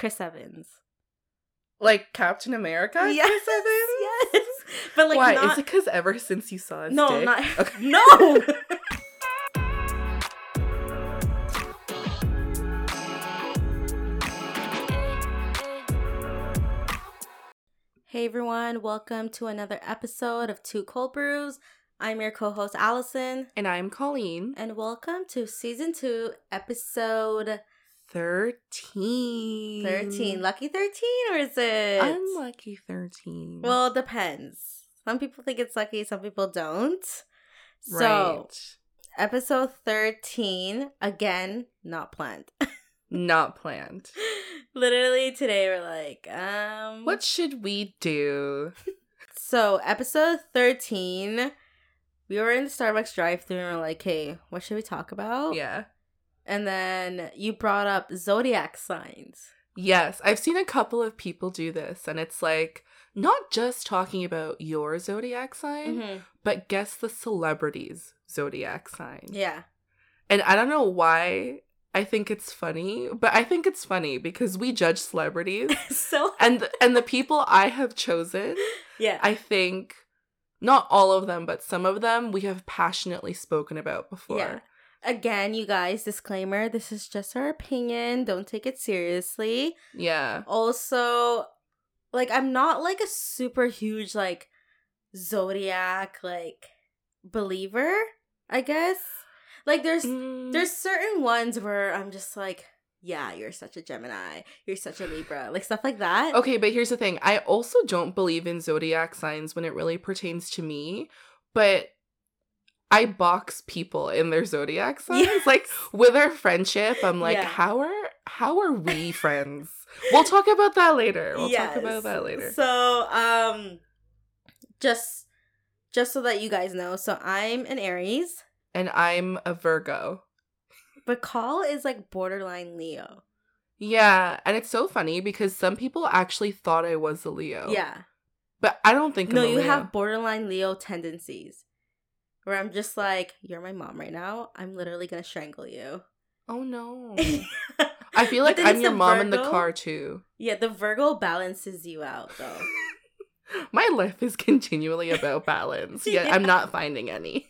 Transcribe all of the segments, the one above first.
Chris Evans. Like Captain America? Yes, Chris Evans? yes. But like Why? not Is it because ever since you saw his No, dick? not Okay. No. Hey everyone, welcome to another episode of Two Cold Brews. I'm your co-host Allison, and I'm Colleen. and welcome to season two, episode 13. 13. Lucky 13 or is it Unlucky 13. Well, it depends. Some people think it's lucky, some people don't. So, right. episode 13, again, not planned. Not planned. Literally today we're like, um What should we do? So, episode 13, we were in the Starbucks drive-thru and we're like, "Hey, what should we talk about?" Yeah. And then you brought up zodiac signs. Yes, I've seen a couple of people do this, and it's like not just talking about your zodiac sign, Mm-hmm. but guess the celebrity's zodiac sign. Yeah. And I don't know why I think it's funny, but I think it's funny because we judge celebrities. so, and and the people I have chosen, yeah. I think not all of them, but some of them we have passionately spoken about before. Yeah. Again, you guys, disclaimer, this is just our opinion. Don't take it seriously. Yeah. also like i'm not like a super huge like zodiac like believer i guess like there's Mm, there's certain ones where i'm just like yeah you're such a gemini you're such a libra like stuff like that Okay, but here's the thing. I also don't believe in zodiac signs when it really pertains to me, but I box people in their zodiac signs. Yes. Like with our friendship, I'm like, Yeah. how are how are we friends? We'll talk about that later. We'll Yes. talk about that later. so um just just so that you guys know so i'm an aries And I'm a Virgo. but call is like borderline leo Yeah, and it's so funny because some people actually thought I was a Leo. yeah But I don't think No, I'm a you Leo. have borderline Leo tendencies. Where I'm just like, you're my mom right now. I'm literally gonna strangle you. Oh no. I feel like I'm your mom in the car too. Yeah, the Virgo balances you out though. My life is continually about balance, yet Yeah. I'm not finding any.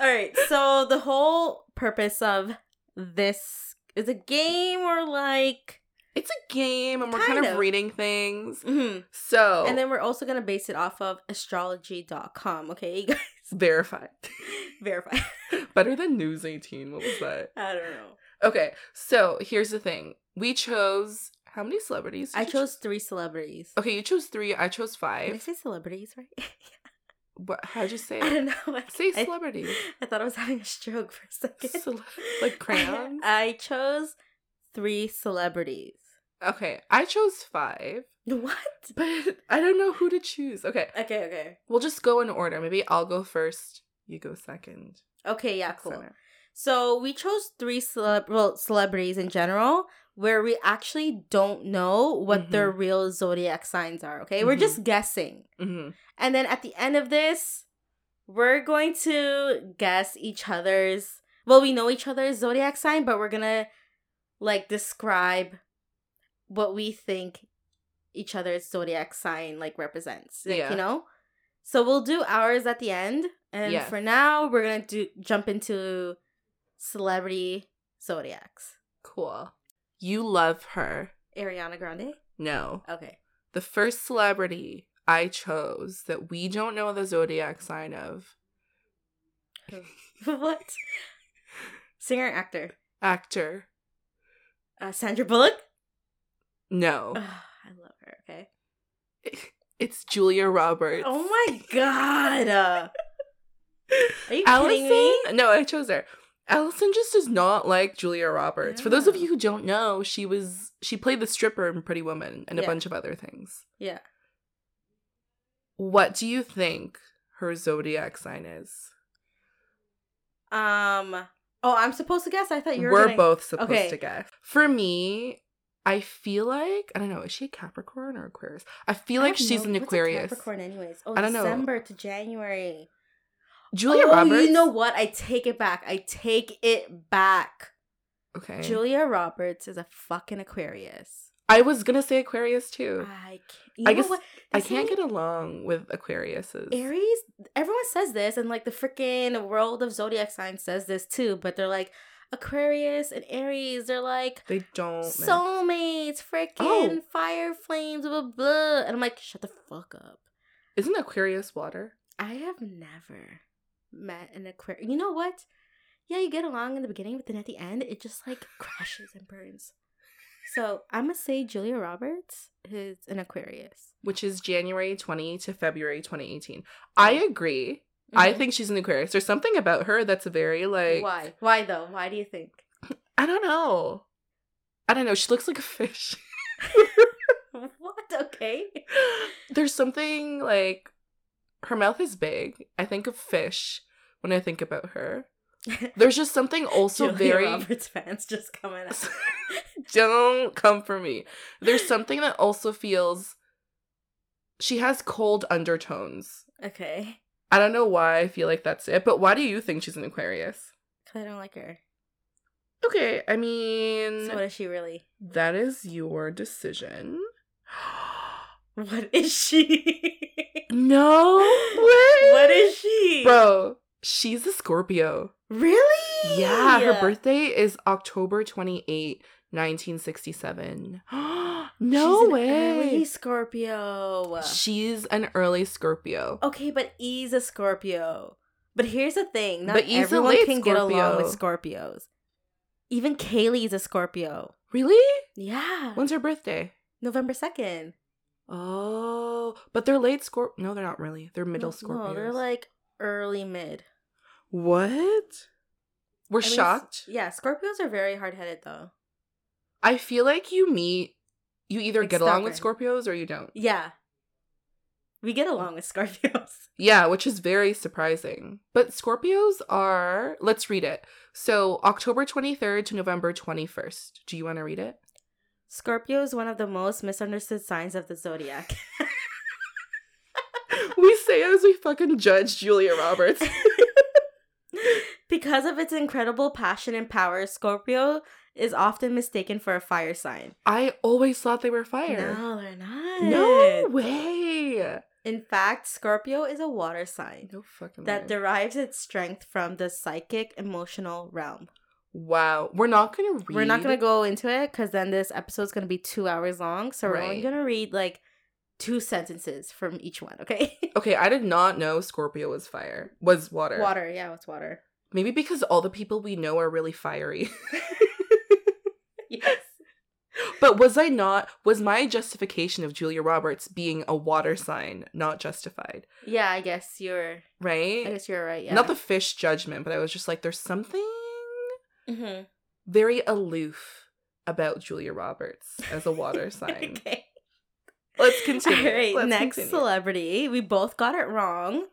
All right, so the whole purpose of this is a game or like, It's a game and we're kind, Kind of, of. reading things. Mhm. So, and then we're also gonna base it off of astrology.com. Okay, you guys verified. Verified. Better than News 18. What was that? I don't know. Okay, so here's the thing. We chose how many celebrities? I chose three celebrities. Okay, you chose three. I chose Did I five. say celebrities right? What? How'd you say I it? don't know. I, Say I- celebrities. I thought I was having a stroke for a second. Cele- like crayons? I chose three celebrities. Okay, I chose five, What? but I don't know who to choose. Okay, Okay, okay. we'll just go in order. Maybe I'll go first. You go second. Okay, yeah, cool. Center. So we chose three celeb- well, celebrities in general where we actually don't know what their real zodiac signs are, okay? We're Mhm. just guessing. hmm And then at the end of this, we're going to guess each other's well, we know each other's zodiac sign, but we're gonna like describe what we think each other's zodiac sign like represents. like, Yeah. You know? So we'll do ours at the end. And Yes. for now, we're gonna do jump into celebrity zodiacs. Cool. You love her. Ariana Grande? No. Okay. The first celebrity I chose that we don't know the zodiac sign of what? Singer actor. actor. Uh, Sandra Bullock? No. Ugh, I love her, okay? It's Julia Roberts. Oh my god. Uh, are you Allison? kidding me? No, I chose her. Allison just does not like Julia Roberts. For those of you who don't know, she was she played the stripper in Pretty Woman and a Yeah. bunch of other things. Yeah. What do you think her zodiac sign is? Um. Oh, I'm supposed to guess. I thought you were. We're both supposed Okay. to guess. For me, I feel like I don't know. Is she a Capricorn or Aquarius? I feel I like she's an Aquarius. Capricorn, anyways. Oh, I don't know. December to January. Julia oh, Roberts. you know what? I take it back. I take it back. Okay. Julia Roberts is a fucking Aquarius. I was gonna say Aquarius too. I can't. I guess? I can't get along with Aquariuses. Aries. Everyone says this, and like the freaking world of zodiac signs says this too. But they're like Aquarius and Aries. They're like They don't. soulmates, freaking Oh. fire flames, blah, blah blah. And I'm like, shut the fuck up. Isn't Aquarius water? I have never met an Aquarius. You know what? Yeah, you get along in the beginning, but then at the end, it just like crashes and burns. So I'm gonna say Julia Roberts is an Aquarius. Which is January 20 to February 2018. I agree. I Mhm. think she's an Aquarius. There's something about her that's very like Why? Why though? Why do you think? I don't know. I don't know. She looks like a fish. what? Okay. There's something like her mouth is big. I think of fish when I think about her. There's just something also Julia very Roberts fans just coming out. don't come for me. There's something that also feels she has cold undertones. okay. I don't know why I feel like that's it, but why do you think she's an Aquarius? Cause I don't like her. Okay, I mean So what is she really? that is your decision. What is she? no way. what is she? Bro, she's a Scorpio. Really? Yeah, her birthday is October 28, 1967. no She's an way. Early Scorpio. She's an early Scorpio. Okay, but E's a Scorpio. But here's the thing: not But everyone can get along with Scorpios. Even Kaylee's a Scorpio. Really? Yeah, When's her birthday? November second. Oh, but they're late Scorp. No, they're not really. They're middle no, Scorpios. No, they're like early mid. what? We're I mean, shocked. Yeah, Scorpios are very hard headed though. I feel like you meet, you either Like get along with. Scorpios or you don't. Yeah, we get along with Scorpios. Yeah, which is very surprising. But Scorpios are, let's read it. So, October 23rd to November 21st. Do you want to read it? Scorpio is one of the most misunderstood signs of the zodiac. we say it as we fucking judge Julia Roberts. because of its incredible passion and power, Scorpio is often mistaken for a fire sign. I always thought they were fire. No, they're not. No way. In fact, Scorpio is a water sign No fucking that way. derives its strength from the psychic emotional realm. wow. We're not going to read. We're not going to go into it because then this episode's going to be two hours long. So we're only going to read like two sentences from each one, okay? Okay, I did not know Scorpio was fire. Was water. water, yeah, it's water. Maybe because all the people we know are really fiery. Yes. But was I not was my justification of Julia Roberts being a water sign not justified? Yeah, I guess you're. Right? I guess you're right. Yeah. Not the fish judgment, but I was just like there's something hmm very aloof about Julia Roberts as a water sign. okay. Let's continue. All right. Let's next continue. celebrity. We both got it wrong.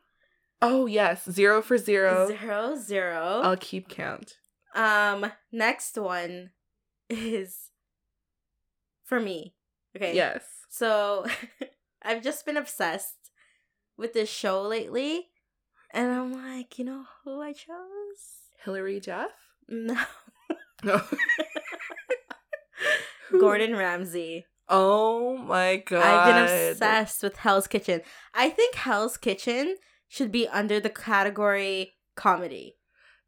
Oh yes, zero for zero. Zero zero. I'll keep count. Um. Next one is for me. Okay. Yes. So I've just been obsessed with this show lately, and I'm like, you know who I chose? Hillary Jeff? No, No. Gordon Ramsay. Oh my god. I've been obsessed with Hell's Kitchen. I think Hell's Kitchen should be under the category comedy.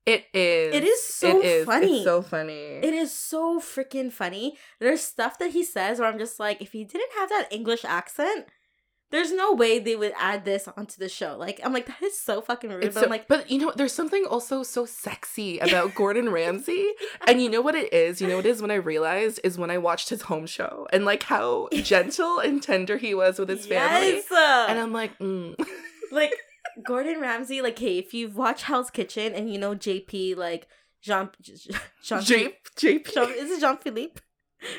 It is. It is so it is. funny. It's so funny. It is so freaking funny. There's stuff that he says where I'm just like, if he didn't have that English accent, there's no way they would add this onto the show. Like, I'm like, that is so fucking rude. It's but so- I'm like, but you know, there's something also so sexy about Gordon Ramsay. And you know what it is? You know what it is when I realized is when I watched his home show and like how gentle and tender he was with his family. yes! And I'm like, mm. like Gordon Ramsay. Like, hey, if you've watched Hell's Kitchen and you know JP, like Jean, Jean, J- JP. Jean is it Jean Philippe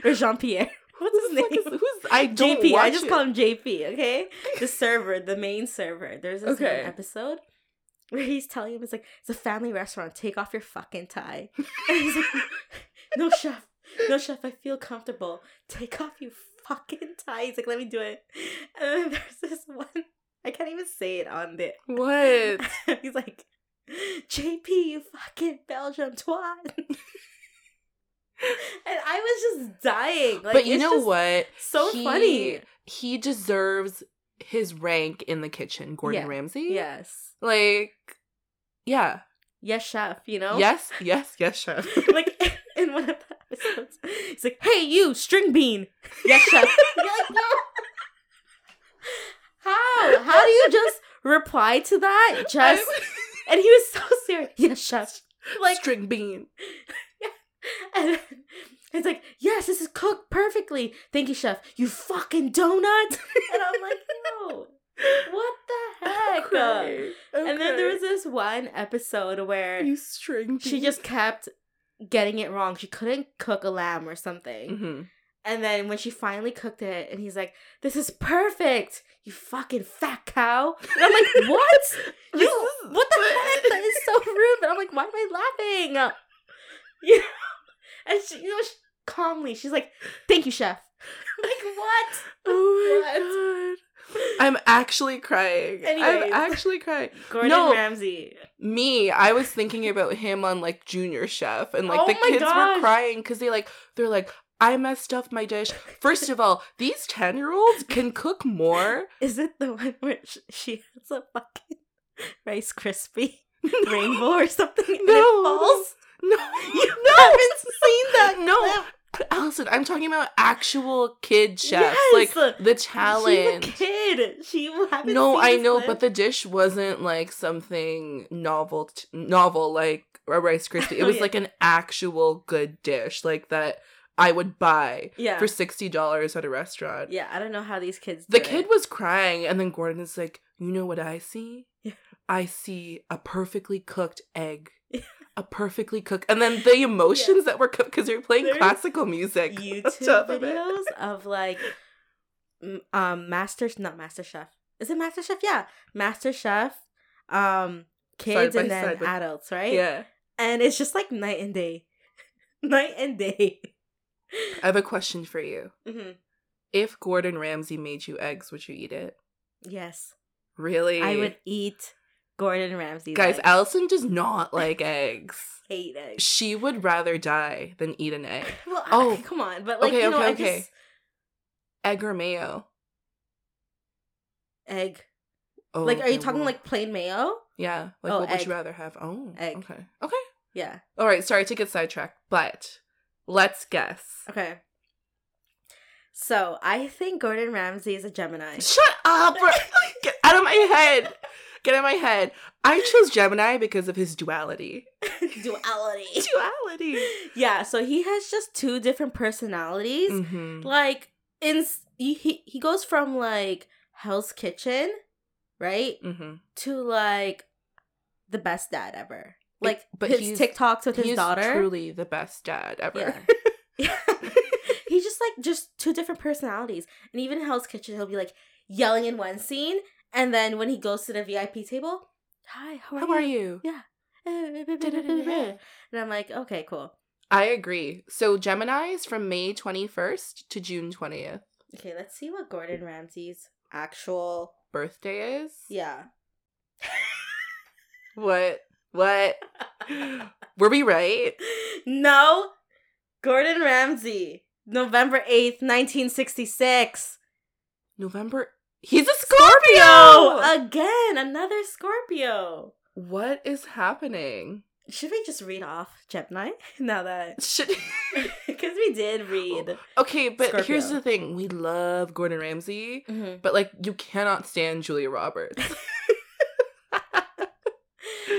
or Jean Pierre? What's his name? is- who's I don't JP. I just it. call him JP. Okay, the server, the main server. There's this Okay. one episode where he's telling him it's like it's a family restaurant. Take off your fucking tie. And he's like, no chef, no chef. I feel comfortable. Take off your fucking tie. He's like, let me do it. And then there's this one. I can't even say it on the. What? he's like, JP, you fucking Belgium twat. and I was just dying. Like, but you it's know what? So He- funny. He deserves his rank in the kitchen, Gordon Yeah. Ramsay. Yes. Like, yeah. Yes, chef. You know. Yes, yes, yes, chef. like in one of the episodes, he's like, "Hey, you, string bean." Yes, chef. You're like, no. How? How do you just reply to that? Just and he was so serious. Yes, chef. Like, string bean. Yeah. and it's like, yes, this is cooked perfectly. Thank you, chef. You fucking donut. And I'm like, no, what the heck? Okay, And then there was this one episode where you string. she just kept getting it wrong. She couldn't cook a lamb or something. hmm And then when she finally cooked it, and he's like, "This is perfect, you fucking fat cow." And I'm like, "What? You? What the heck? That is so rude." But I'm like, "Why am I laughing?" You know? And she, you know, she, calmly, she's like, "Thank you, chef." like what? Oh my god. I'm actually crying. Anyways. I'm actually crying. Gordon No. Ramsay. Me, I was thinking about him on like Junior Chef, and like Oh the kids gosh. were crying because they like they're like, I messed up my dish. First of all, these ten year olds can cook more. Is it the one where she has a fucking Rice Krispie rainbow or something and No. it falls? No, You no, haven't seen that? No. Allison, I'm talking about actual kid chefs, Yes. like the She's a kid. She No, I know, clip? but the dish wasn't like something novel, t- novel like a Rice Krispie. It Oh, was yeah. like an actual good dish, like that I would buy yeah, for sixty dollars at a restaurant. yeah. I don't know how these kids. The kid it. was crying, and then Gordon is like, "You know what I see? Yeah. I see a perfectly cooked egg." A perfectly cooked, and then the emotions that were cooked because they're playing There's classical music. YouTube top of videos of like, um, Master not Master Chef. Is it Master Chef? Yeah, Master Chef. Um, kids and then adults, right? Yeah, and it's just like night and day, night and day. I have a question for you. hmm If Gordon Ramsay made you eggs, would you eat it? Yes, Really? I would eat Gordon Ramsay's. Guys, eggs. Allison does not like eggs. hate eggs. She would rather die than eat an egg. Well, Oh. oh, come on, but like Okay, you know, okay, I okay. just Egg or mayo? egg. Oh, like, are you talking well, like plain mayo? Yeah. Like, Oh, what would you rather have? Oh, Egg. Okay. Okay. Yeah. All right. Sorry to get sidetracked, but let's guess. Okay. So I think Gordon Ramsay is a Gemini. Shut up! Get out of my head. Get out of my head. I chose Gemini because of his duality. Duality. Duality. yeah. So he has just two different personalities. hmm Like in he he goes from like Hell's Kitchen, right, hmm to like the best dad ever. Like, but his he's- TikToks with his He's daughter. truly the best dad ever. Yeah. he's just like just two different personalities. And even in Hell's Kitchen, he'll be like yelling in one scene, and then when he goes to the VIP table, hi, how are How you? are you? Yeah. And I'm like, okay, cool. I agree. So Gemini's from May 21st to June 20th. Okay, let's see what Gordon Ramsay's actual Birthday is? yeah. What? What? Were we right? no, Gordon Ramsay, November eighth, nineteen sixty six. November. He's a Scorpio! again, another Scorpio. what is happening? Should we just read off Gemini now that Should. because we did read. okay, but here's the thing we love Gordon Ramsay, Mhm. but like, you cannot stand Julia Roberts.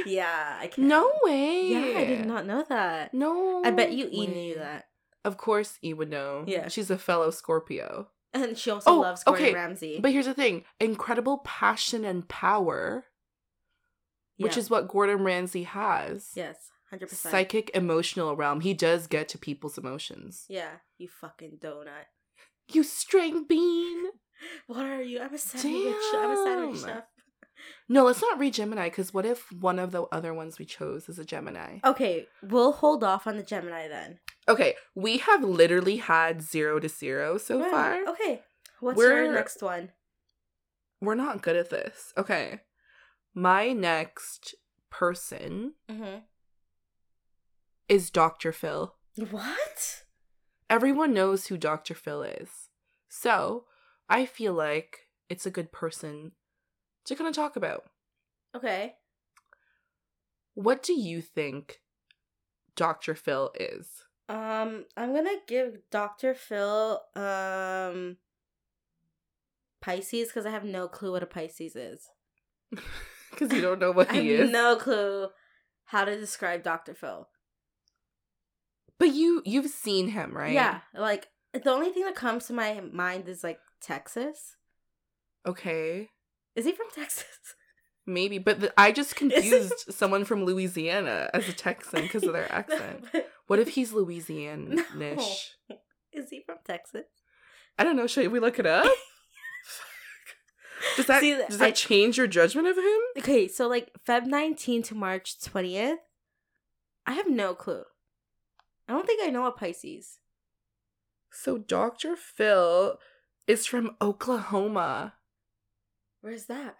Yeah, I can. no way. Yeah, I did not know that. No. I bet you E way. knew that. Of course, E would know. Yeah. She's a fellow Scorpio. And she also Oh, loves Gordon okay, Ramsay. But here's the thing incredible passion and power, which Yeah. is what Gordon Ramsay has. yes, hundred percent. Psychic emotional realm. He does get to people's emotions. Yeah, you fucking donut. You string bean. What are you? I'm a sandwich. I'm a sandwich Damn. chef. No, let's not read Gemini because what if one of the other ones we chose is a Gemini? Okay, we'll hold off on the Gemini then. Okay, we have literally had zero to zero so Right, far. Okay. What's your We're- next one? We're not good at this. Okay. My next person Mm-hmm. is Dr. Phil. What? Everyone knows who Dr. Phil is. So, I feel like it's a good person to kind of talk about. Okay. What do you think Dr. Phil is? Um, I'm gonna give Dr. Phil um Pisces because I have no clue what a Pisces is. Because you don't know what he is. I have is. no clue how to describe Dr. Phil. But you you've seen him, right? Yeah, like the only thing that comes to my mind is like Texas. Okay. Is he from Texas? Maybe, but the, I just confused someone from Louisiana as a Texan because of their accent. No, What if he's Louisianish? No. Is he from Texas? I don't know. Should we look it up? does that See, does that I- change your judgment of him? Okay, so like Feb 19 to March 20th, I have no clue. I don't think I know a Pisces. So Dr. Phil is from Oklahoma. Where's that?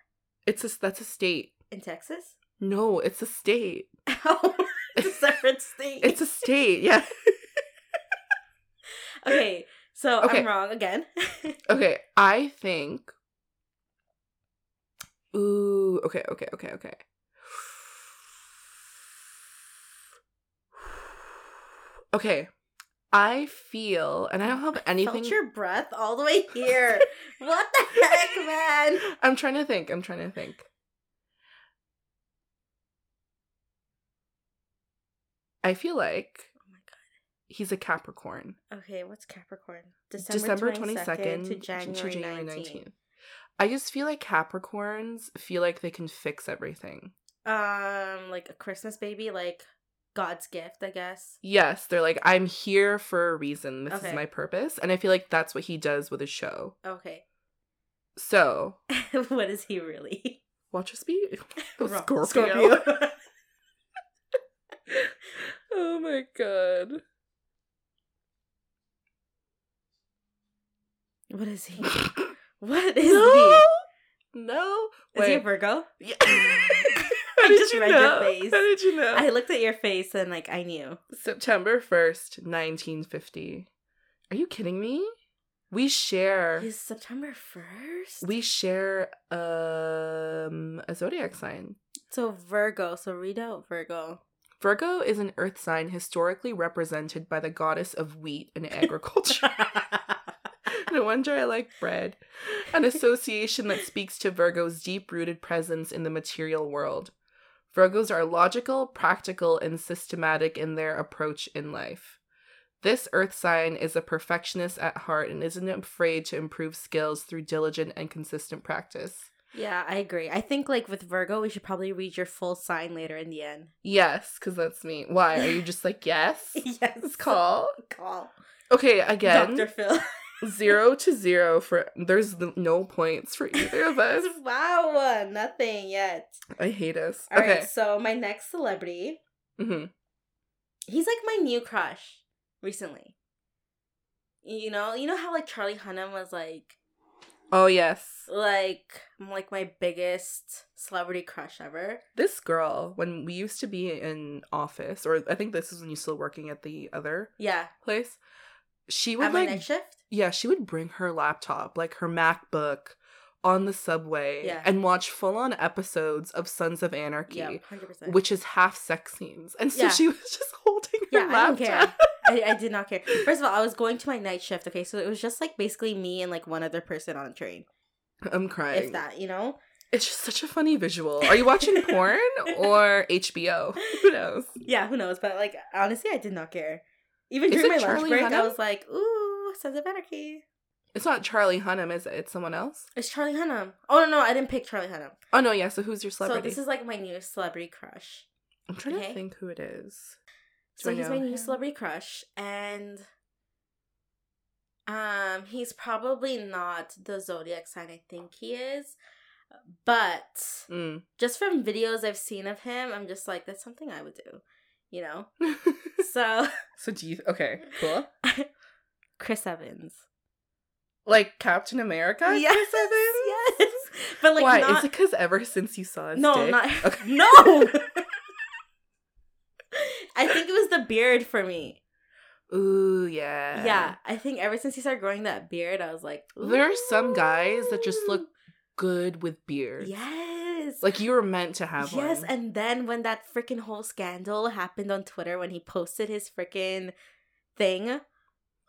It's a that's a state. In Texas? No, it's a state. Oh, it's a separate state. It's a state. Yeah. okay, so Okay. I'm wrong again. Okay, I think. Ooh. Okay. Okay. Okay. Okay. Okay. I feel, and I don't have anything. Felt your breath all the way here. what the heck, man? I'm trying to think. I'm trying to think. I feel like Oh my god, he's a Capricorn. Okay, what's Capricorn? December 22nd, 22nd to January, 19th. I just feel like Capricorns feel like they can fix everything. Um, like a Christmas baby, like God's gift, I guess. Yes, they're like, I'm here for a reason. This Okay. is my purpose. And I feel like that's what he does with his show. Okay. So, what is he really? watch us be Wrong. Scorpio. oh my god. what is he? What is no! No. he? Is he a Virgo? Yeah. I How did just you read your know? face. How did you know? I looked at your face and like I knew. September 1st, 1950. Are you kidding me? We share He's September first. we share um a zodiac sign. so Virgo. So read out Virgo. Virgo is an earth sign historically represented by the goddess of wheat and agriculture. no wonder I like bread. An association that speaks to Virgo's deep rooted presence in the material world. Virgos are logical, practical, and systematic in their approach in life. This earth sign is a perfectionist at heart and isn't afraid to improve skills through diligent and consistent practice. yeah, I agree. I think like with Virgo, we should probably read your full sign later in the end. Yes, because that's me. Why? Are you just like, yes? yes. Call. Call. Okay, again. Dr. Phil. Zero to zero for there's no points for either of us. wow, nothing yet. I hate us. All right, okay. so my next celebrity, hmm he's like my new crush recently. You know, you know how like Charlie Hunnam was like Oh yes, like I'm like my biggest celebrity crush ever. this girl. When we used to be in office, or I think this is when you still working at the other Yeah, place. She would at like, night shift. yeah, she would bring her laptop, like her MacBook, on the subway Yeah. and watch full on episodes of Sons of Anarchy. Yeah, hundred percent. Which is half sex scenes, and so Yeah. she was just holding her Yeah, I don't care. I, I did not care. First of all, I was going to my night shift. Okay, so it was just like basically me and like one other person on a train, I'm crying. if that, you know. It's just such a funny visual. Are you watching porn or HBO? Who knows? Yeah, who knows? But like honestly, I did not care. Even Is during my it lunch Charlie break, I was like, "Ooh, Sons of Anarchy." It's not Charlie Hunnam, is it? It's someone else. It's Charlie Hunnam. Oh no, no, I didn't pick Charlie Hunnam. Oh no, yeah. So who's your celebrity? So this is like my new celebrity crush. I'm trying okay. to think who it is. Do So he's my new celebrity crush, and um, he's probably not the zodiac sign I think he is, but Mm. just from videos I've seen of him, I'm just like, that's something I would do, you know. So so do you? Okay, cool. Chris Evans. Like Captain America. yes, Chris Evans? yes, but like Why? not. Is it because ever since you saw his no, dick? not Okay. no. I think it was the beard for me. Ooh, yeah. Yeah, I think ever since he started growing that beard, I was like, There are some guys that just look good with beards. Yes. Like you were meant to have yes, one. and then when that freaking whole scandal happened on Twitter when he posted his freaking thing,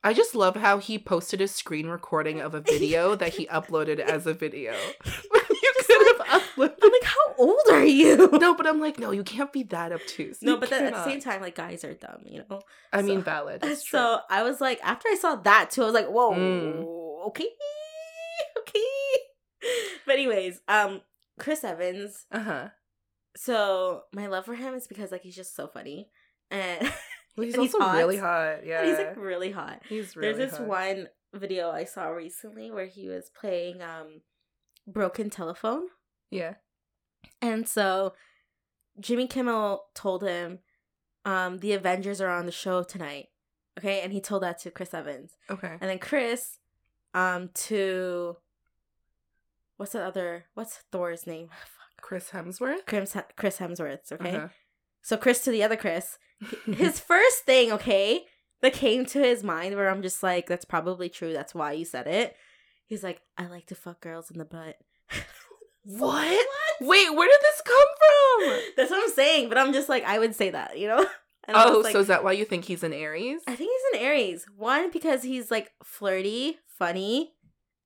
I just love how he posted a screen recording of a video that he uploaded as a video. you could have uploaded. I'm like, how old are you? No, but I'm like, no, you can't be that obtuse. No, You but then at the cannot. same time, like guys are dumb, you know. I mean, valid. It's true. So I was like, after I saw that too, I was like, whoa, Mm. okay, okay. But anyways, um, Chris Evans. uh huh. So my love for him is because like he's just so funny, and, Well, he's And he's also hot. really hot. Yeah, and he's like really hot. He's really There's this hot. one video I saw recently where he was playing um broken telephone. Yeah. And so Jimmy Kimmel told him um the Avengers are on the show tonight. Okay? And he told that to Chris Evans. Okay. And then Chris um to what's the other what's Thor's name? Chris Hemsworth. Chris Chris Hemsworth, okay? Uh-huh. So Chris to the other Chris. His first thing, okay, that came to his mind where I'm just like, that's probably true. That's why you said it. He's like, I like to fuck girls in the butt. What? Wait, where did this come from? That's what I'm saying. But I'm just like, I would say that, you know? And Oh, like, so is that why you think he's an Aries? I think he's an Aries. One, because he's like flirty, funny,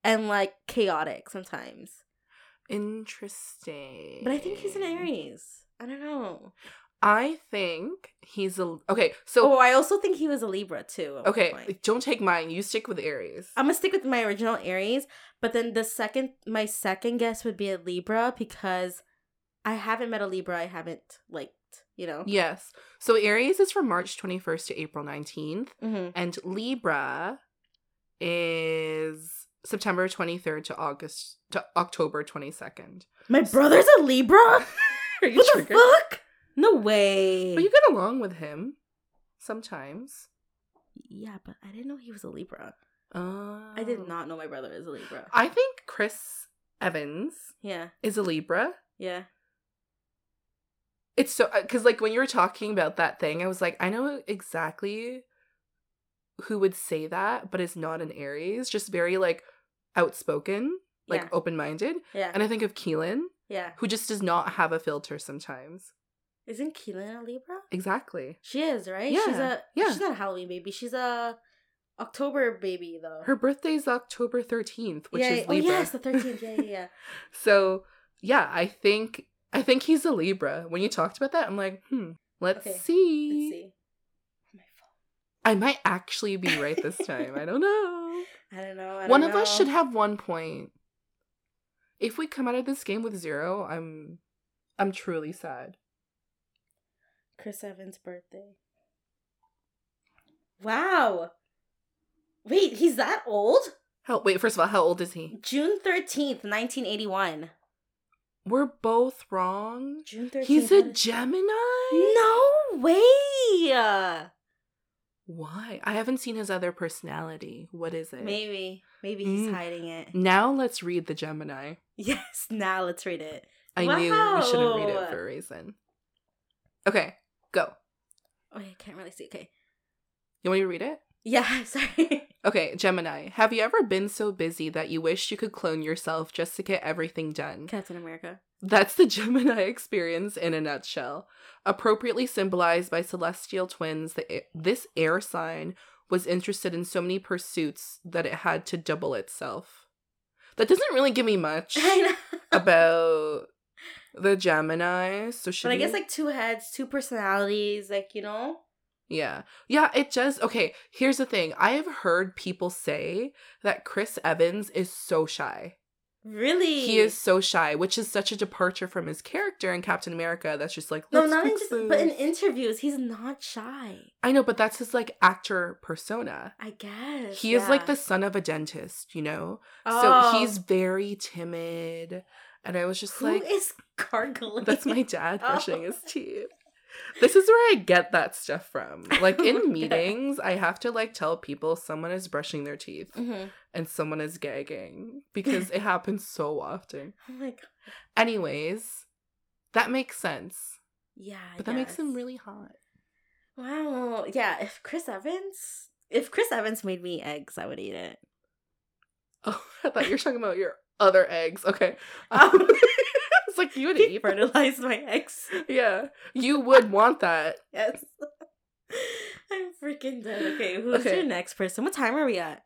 and like chaotic sometimes. Interesting. But I think he's an Aries. I don't know. I think he's a okay. So oh, I also think he was a Libra too. okay, don't take mine. You stick with Aries. I'm gonna stick with my original Aries, but then the second, my second guess would be a Libra because I haven't met a Libra I haven't liked. You know. yes. So Aries is from March 21st to April 19th, Mm-hmm. and Libra is September 23rd to August to October 22nd. My brother's a Libra. Are you what the fuck? No way. But you get along with him sometimes. yeah, but I didn't know he was a Libra. Uh, I did not know my brother is a Libra. I think Chris Evans yeah, is a Libra. yeah. It's so because like when you were talking about that thing, I was like, I know exactly who would say that, but is not an Aries, just very like outspoken, like Yeah. open minded. Yeah, And I think of Keelan, yeah. who just does not have a filter sometimes. Isn't Keelan a Libra? Exactly. She is, right? Yeah. She's a yeah. She's not a Halloween baby. She's a October baby though. Her birthday's October 13th, which yeah, is oh Libra. yes, the thirteenth. Yeah, yeah, yeah. So yeah, I think I think he's a Libra. When you talked about that, I'm like, hmm, let's Okay, see. Let's see. My phone. I might actually be right this time. I don't know. I don't know. I one don't of us should have one point. If we come out of this game with zero, I'm I'm truly sad. Chris Evans' birthday. Wow. Wait, he's that old? How wait, first of all, how old is he? June 13th, 1981. We're both wrong. June 13th. He's a Gemini? No way. Why? I haven't seen his other personality. What is it? Maybe. Maybe he's Mm. hiding it. Now let's read the Gemini. Yes, now let's read it. I knew we shouldn't read it for a reason. Okay, go. Oh, I can't really see. Okay. You want me to read it? Yeah, sorry. Okay, Gemini. Have you ever been so busy that you wish you could clone yourself just to get everything done? Captain America. That's the Gemini experience in a nutshell. Appropriately symbolized by celestial twins, the, this air sign was interested in so many pursuits that it had to double itself. That doesn't really give me much about the Gemini. So But I guess we- like two heads, two personalities, like, you know? Yeah. Yeah, it just Okay, here's the thing. I have heard people say that Chris Evans is so shy. Really? He is so shy, which is such a departure from his character in Captain America. That's just like, No, not in just, but in interviews, he's not shy. I know, but that's his like actor persona. I guess. He is like the son of a dentist, you know? Oh. So he's very timid. And I was just Who like, is gargling? that's my dad Oh. brushing his teeth. This is where I get that stuff from. Like in meetings, I have to like tell people someone is brushing their teeth Mhm. and someone is gagging because it happens so often. Oh my god. Anyways, that makes sense. Yeah. But that makes him really hot. Wow. Yeah, if Chris Evans if Chris Evans made me eggs, I would eat it. Oh, I thought you were talking about your other eggs. Okay. Um, like you would eat. my eggs. Yeah, you would want that. Yes. I'm freaking dead. Okay, who's Okay. your next person? What time are we at?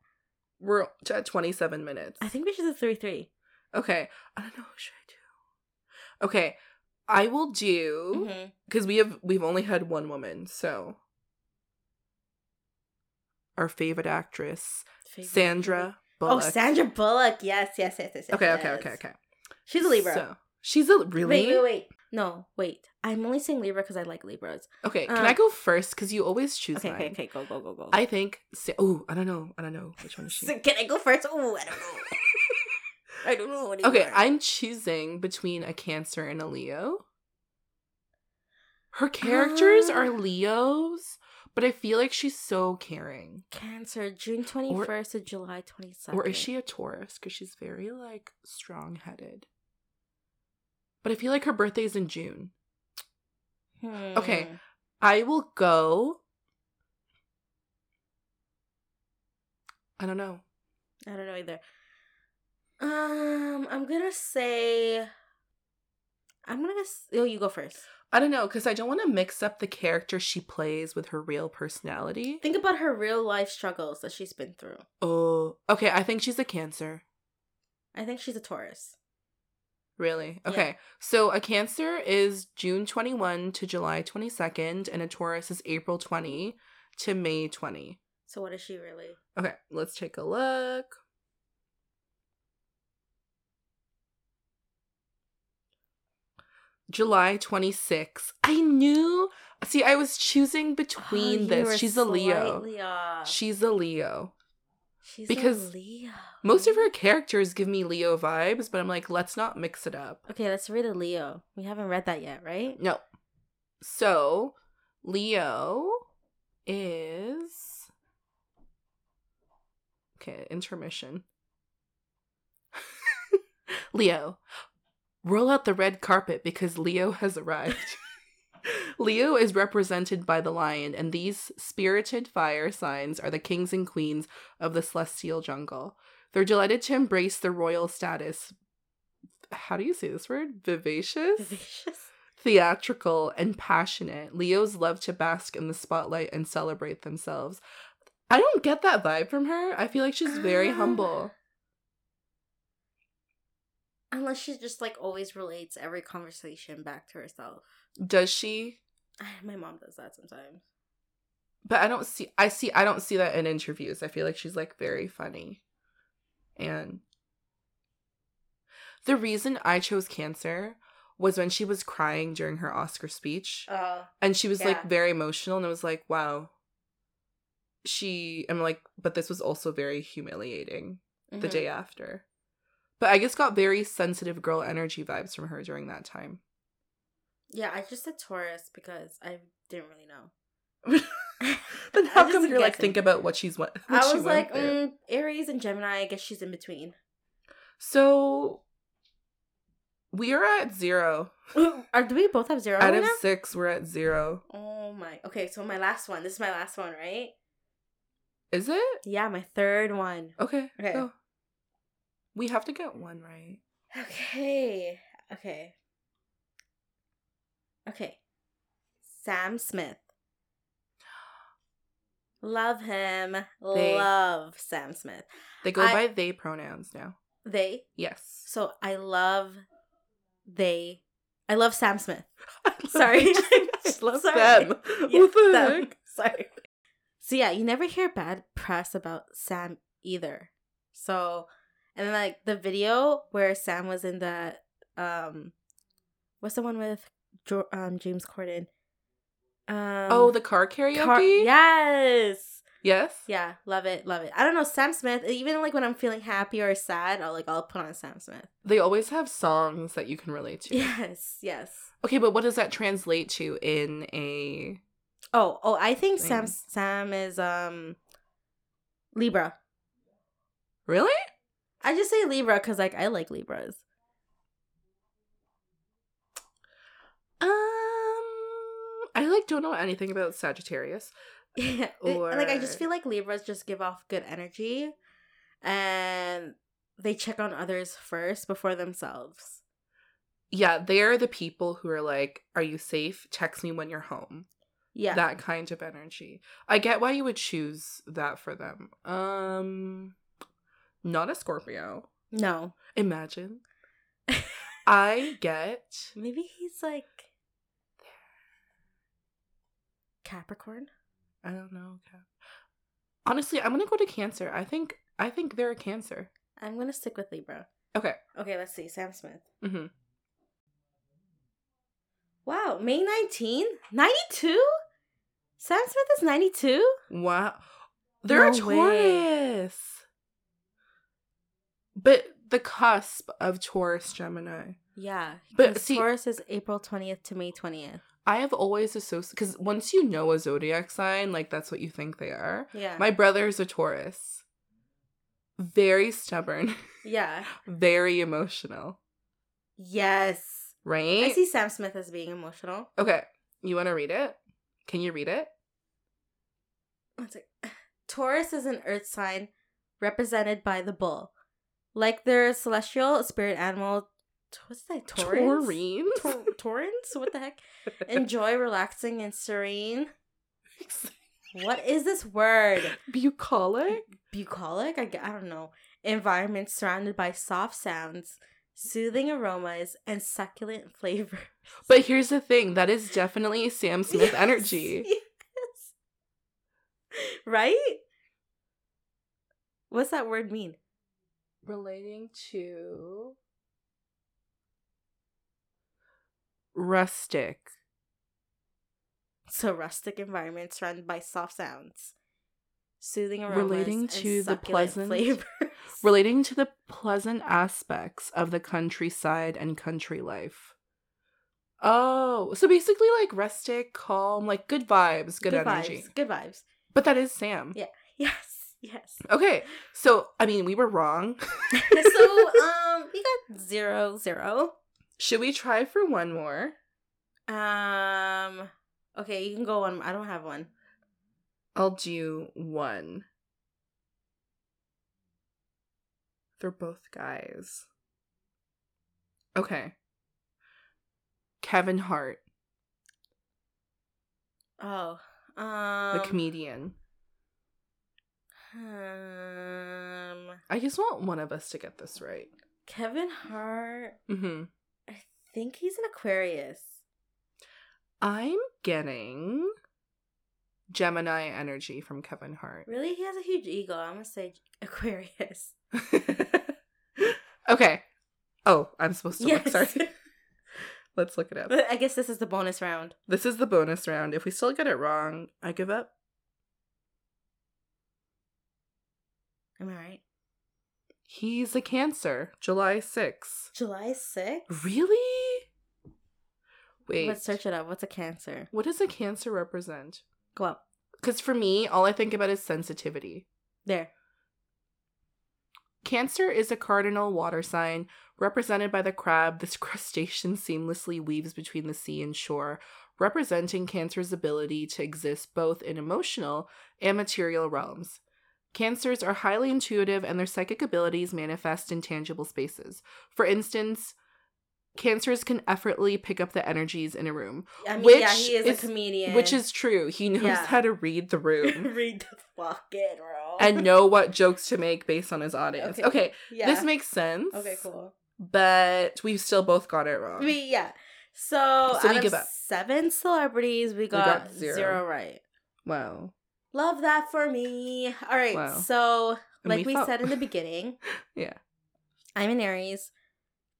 We're at twenty-seven minutes. I think we should do three three. Okay, I don't know. Who should I do? Okay, I will do Mm-hmm. because we have we've only had one woman. So our favorite actress, Sandra Bullock. Oh, Sandra Bullock. Yes, yes, yes, yes. yes, Okay, okay, okay, okay. She's a Libra. So, she's a really Wait, wait, wait. No, wait. I'm only saying Libra because I like Libras. okay. Can Uh, I go first? Because you always choose Okay, mine. okay, okay. Go, go, go, go. I think. Oh, I don't know. I don't know which one is she. So, can I go first? Oh, I don't know. I don't know anymore. Okay, I'm choosing between a Cancer and a Leo. Her characters Ah. are Leos, but I feel like she's so caring. Cancer, June 21st to July 22nd. Or is she a Taurus? Because she's very like strong headed. But I feel like her birthday's in June. Okay. Hmm. I will go. I don't know. I don't know either. Um, I'm gonna say. I'm gonna. Oh, you go first. I don't know because I don't want to mix up the character she plays with her real personality. Think about her real life struggles that she's been through. Oh, okay. I think she's a Cancer. I think she's a Taurus. Really? Yeah. Okay. So a Cancer is June 21 to July 22nd, and a Taurus is April 20 to May 20. So what is she really? Okay, let's take a look. July 26. I knew. See, I was choosing oh, between Oh, this. She's a Leo. off. She's a Leo. She's because a Leo. Most of her characters give me Leo vibes, but I'm like, let's not mix it up. Okay, let's read a Leo. We haven't read that yet, right? No. So, Leo is. Okay, intermission. Leo, roll out the red carpet because Leo has arrived. Leo is represented by the lion, and these spirited fire signs are the kings and queens of the celestial jungle. They're delighted to embrace the royal status. How do you say this word? Vivacious? Vivacious. theatrical and passionate. Leos love to bask in the spotlight and celebrate themselves. I don't get that vibe from her. I feel like she's very Ah. humble. Unless she just like always relates every conversation back to herself. Does she? My mom does that sometimes. But I don't see I see I don't see that in interviews. I feel like she's like very funny. And the reason I chose cancer was when she was crying during her Oscar speech. Oh. and she was Yeah. like very emotional and I was like, wow. She I'm like, but this was also very humiliating Mm-hmm. the day after. But I just got very sensitive girl energy vibes from her during that time. Yeah, I just said Taurus because I didn't really know. then I how come you're like think about what she's what, what I was like, mm, Aries and Gemini. I guess she's in between. So we are at zero. Are do we both have zero Out right of now? six, we're at zero. Oh my. Okay, so my last one. This is my last one, right? Is it? Yeah, my third one. Okay. Okay. go. We have to get one right. Okay. Okay. Okay. Sam Smith. Love him. They- Love Sam Smith. They go I- by they pronouns now. They. Yes. So I love they. I love Sam Smith. Love Sorry. I love Sorry. them. Yeah, the them. heck? Sorry. So yeah, you never hear bad press about Sam either. So, and then like the video where Sam was in the um, what's the one with um James Corden? Um, oh, the car karaoke? car- yes, Yes? yeah, love it, love it. I don't know Sam Smith. Even like when I'm feeling happy or sad, I'll like I'll put on Sam Smith. They always have songs that you can relate to. Yes, yes. Okay, but what does that translate to in a Oh, oh, I think Sam Sam is um Libra. Really? I just say Libra because like I like Libras. Um I like don't know anything about Sagittarius. Yeah, it- like I just feel like Libras just give off good energy, and they check on others first before themselves. Yeah, they're the people who are like, "Are you safe? Text me when you're home." Yeah, That kind of energy. I get why you would choose that for them. Um, not a Scorpio. no, Imagine. I get maybe he's like Capricorn. I don't know. Cap- Honestly, I'm gonna go to Cancer. I think I think they're a Cancer. I'm gonna stick with Libra. Okay. Okay, let's see. Sam Smith. hmm Wow, May 19? 92? Sam Smith is 92? Wow. They're a No way. Taurus. But the cusp of Taurus Gemini. Yeah. But But see- Taurus is April 20th to May 20th. I have always associated because once you know a zodiac sign, like that's what you think they are. Yeah. My brother's a Taurus. Very stubborn, yeah. very emotional, Yes. right? I see Sam Smith as being emotional. Okay, you want to read it? Can you read it? One sec. Taurus is an earth sign represented by the bull. Like their celestial spirit animal, what's that? Taurus? Taurine. Tor- Taurins? What the heck? Enjoy relaxing and serene. What is this word? Bucolic. Bucolic? I, I don't know. Environment surrounded by soft sounds, soothing aromas, and succulent flavor. But here's the thing: that is definitely Sam Smith energy. Yes. Right? What's that word mean? Relating to rustic. So rustic environment surrounded by soft sounds, soothing aromas, Relating to the pleasant- flavors. relating to the pleasant aspects of the countryside and country life. Oh, so basically like rustic, calm, like good vibes, good, energy. vibes. Good vibes. But that is Sam. Yeah. Yes. Yes. Okay, so I mean, we were wrong. so um, we got zero zero. Should we try for one more? Um. Okay, you can go one. I don't have one. I'll do one. They're both guys. Okay. Kevin Hart, Oh. Um. the comedian. Um. I just want one of us to get this right. Kevin Hart. hmm think he's an Aquarius. I'm getting Gemini energy from Kevin Hart. Really, he has a huge ego. I'm gonna say Aquarius. okay. Oh, I'm supposed to look. Sorry. Let's look it up. But I guess this is the bonus round. This is the bonus round. If we still get it wrong, I give up. Am I right? He's a Cancer, July 6th. July 6th? Really? Wait. Let's search it up. What's a Cancer? What does a Cancer represent? Go up. Because for me, all I think about is sensitivity. There. Cancer is a cardinal water sign represented by the crab. This crustacean seamlessly weaves between the sea and shore, representing Cancer's ability to exist both in emotional and material realms. Cancers are highly intuitive and their psychic abilities manifest in tangible spaces. For instance, Cancers can effortlessly pick up the energies in a room, I mean, Which yeah, he is, is- a comedian. which is true. He knows Yeah. how to read the room Read the fucking roll. and know what jokes to make based on his audience. Okay. Okay, yeah. this makes sense. Okay, cool. but we still both got it wrong. Mean, yeah. So, So out we of seven celebrities, we got, got zero. zero. right. wow. Love that for me. All right. Wow. So, And like we, thought- said in the beginning, yeah. I'm an Aries.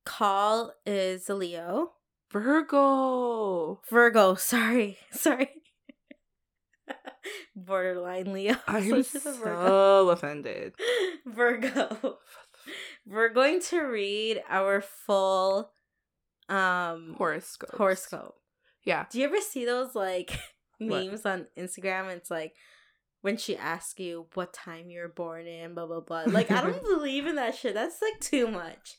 Call is a Leo. Virgo. Virgo. Sorry. Sorry. Borderline Leo. I'm so offended. Virgo. We're going to read our full um Horoscope. horoscope. Yeah. Do you ever see those like What? memes on Instagram? It's like when she asks you what time you were born in, blah blah blah. Like I don't believe in that shit. That's like too much.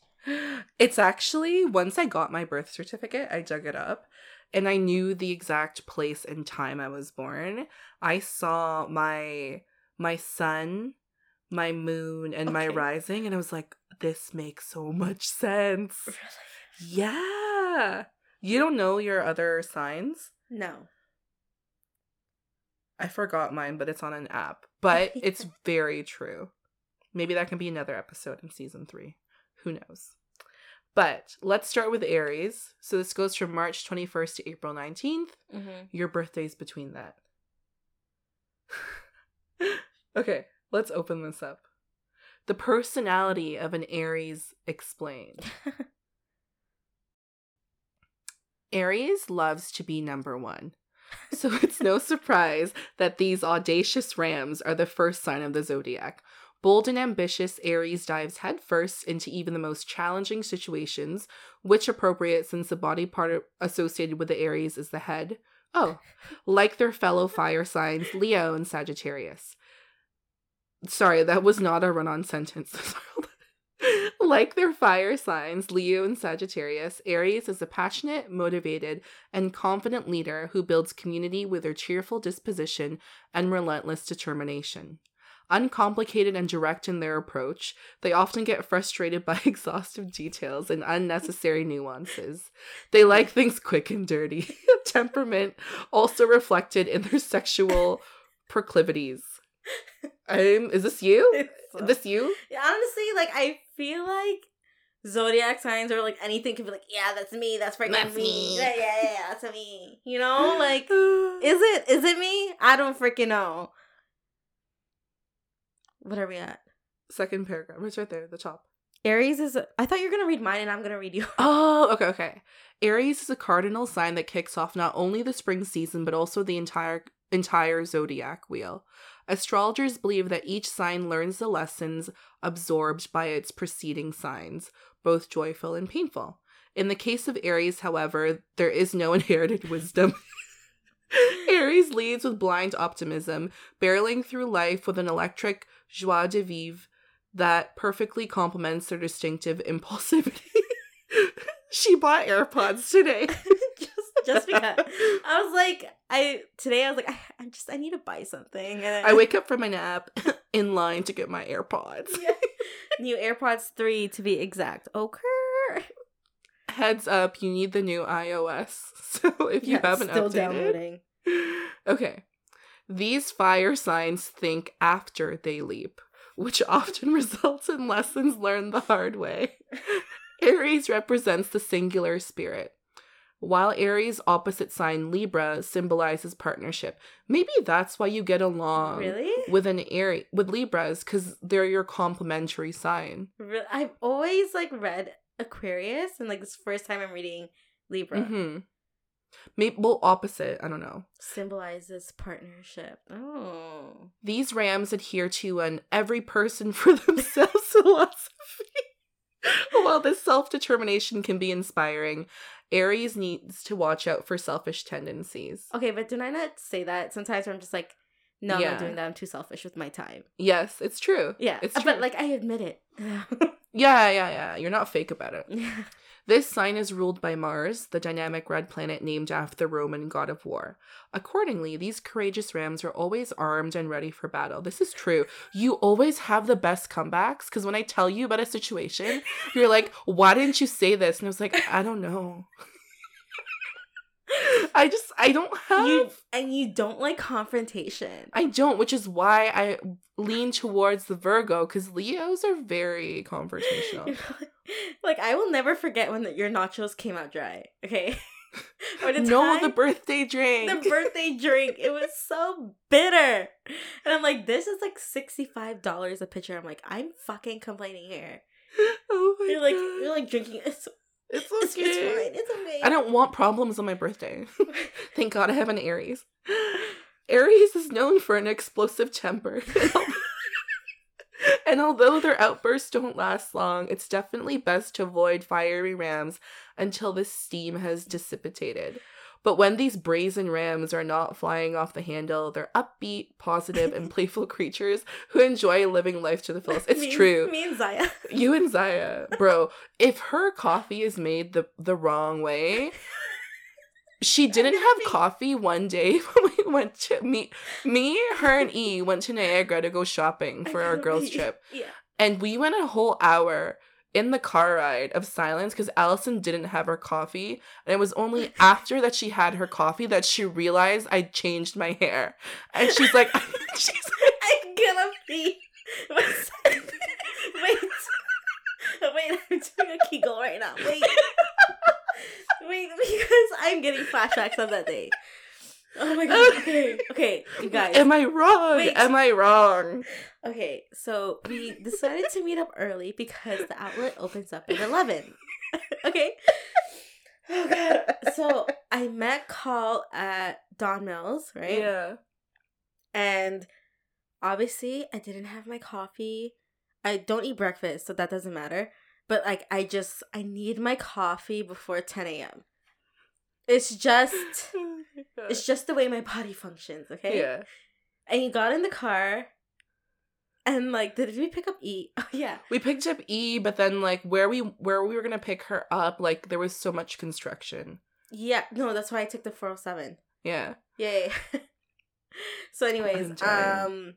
It's actually once I got my birth certificate, I dug it up, and I knew the exact place and time I was born. I saw my my sun, my moon, and my rising, and I was like, this makes so much sense. Really? Yeah. You don't know your other signs? No. I forgot mine, but it's on an app. But it's very true. Maybe that can be another episode in season three. Who knows? But let's start with Aries. So this goes from March 21st to April 19th. Mm-hmm. Your birthday's between that. okay, let's open this up. The personality of an Aries explained. Aries loves to be number one. So it's no surprise that these audacious rams are the first sign of the zodiac. Bold and ambitious, Aries dives headfirst into even the most challenging situations, which appropriate since the body part associated with the Aries is the head. Oh, like their fellow fire signs, Leo and Sagittarius. Sorry, that was not a run on sentence. like their fire signs, Leo and Sagittarius, Aries is a passionate, motivated, and confident leader who builds community with their cheerful disposition and relentless determination. Uncomplicated and direct in their approach, they often get frustrated by exhaustive details and unnecessary nuances. They like things quick and dirty. Temperament also reflected in their sexual proclivities. Um, is this you? This you? Honestly, like I feel like zodiac signs or like anything can be like, yeah, that's me. That's freaking That's me. me. Yeah, yeah, yeah, that's me. You know, like is it is it me? I don't freaking know. What are we at? second paragraph? It's right there, at the top. Aries is. I thought you were gonna read mine, and I'm gonna read you. Oh, okay, okay. Aries is a cardinal sign that kicks off not only the spring season but also the entire entire zodiac wheel. Astrologers believe that each sign learns the lessons absorbed by its preceding signs, both joyful and painful. In the case of Aries, however, there is no inherited wisdom. Aries leads with blind optimism, barreling through life with an electric joie de vivre that perfectly complements their distinctive impulsivity. she bought AirPods today. just just because I was like, I today I was like, I, I just I need to buy something. And then- I wake up from my nap in line to get my AirPods. Yeah. New AirPods three to be exact. Okay. Heads up, you need the new iOS. So if you Yeah, haven't still updated. downloading. Okay. These fire signs think after they leap, which often results in lessons learned the hard way. Aries represents the singular spirit, while Aries' opposite sign Libra symbolizes partnership. Maybe that's why you get along Really? with an Aries with Libras because they're your complementary sign. Re- I've always like read Aquarius, and like this first time I'm reading Libra Mm-hmm. Maybe well opposite. I don't know. symbolizes partnership. Oh, These rams adhere to an every person for themselves philosophy. While this self determination can be inspiring, Aries needs to watch out for selfish tendencies. okay, but did I not say that sometimes? I'm just like, no, I'm not doing that. I'm too selfish with my time. Yes, it's true. Yeah, It's true. but like I admit it. Yeah, yeah, yeah. You're not fake about it. This sign is ruled by Mars, the dynamic red planet named after the Roman god of war. Accordingly, these courageous rams are always armed and ready for battle. This is true. You always have the best comebacks because when I tell you about a situation, you're like, why didn't you say this? And I was like, I don't know. I just, I don't have. You and you don't like confrontation. I don't, which is why I lean towards the Virgo because Leos are very confrontational. like I will never forget when the, your nachos came out dry. Okay, or the no, time- the birthday drink. the birthday drink. It was so bitter, and I'm like, this is like sixty five dollars a pitcher. I'm like, I'm fucking complaining here. oh my You're like, God. you're like drinking. It's It's it's, okay. it's fine. It's okay. I don't want problems on my birthday. Thank God I have an Aries. Aries is known for an explosive temper. and although their outbursts don't last long, it's definitely best to avoid fiery rams until the steam has dissipated. But when these brazen rams are not flying off the handle, they're upbeat, positive, and playful creatures who enjoy living life to the fullest. It's Me- true. Me and Zaya. You and Zaya, bro, if her coffee is made the the wrong way, she didn't have coffee one day when we went to meet me her and e went to niagara to go shopping for our girls trip Yeah. and we went a whole hour in the car ride of silence because allison didn't have her coffee and it was only after that she had her coffee that she realized i changed my hair and she's like she's like I'm gonna be. Wait, wait! I'm doing a Kegel right now. Wait, wait, because I'm getting flashbacks of that day. Oh my god. Okay, okay, you guys. am i wrong Wait. am i wrong Okay, so we decided to meet up early because the outlet opens up at eleven. okay. Oh god. So I met Call at Don Mills, right? yeah And obviously, I didn't have my coffee. I don't eat breakfast, so that doesn't matter. But like, I just I need my coffee before ten a.m. It's just it's just the way my body functions. Okay. yeah And he got in the car, and like, did we pick up E? Oh yeah. We picked up E, but then like where we where we were gonna pick her up, like there was so much construction. Yeah. No, that's why I took the four hundred seven. Yeah. Yay. so anyways, um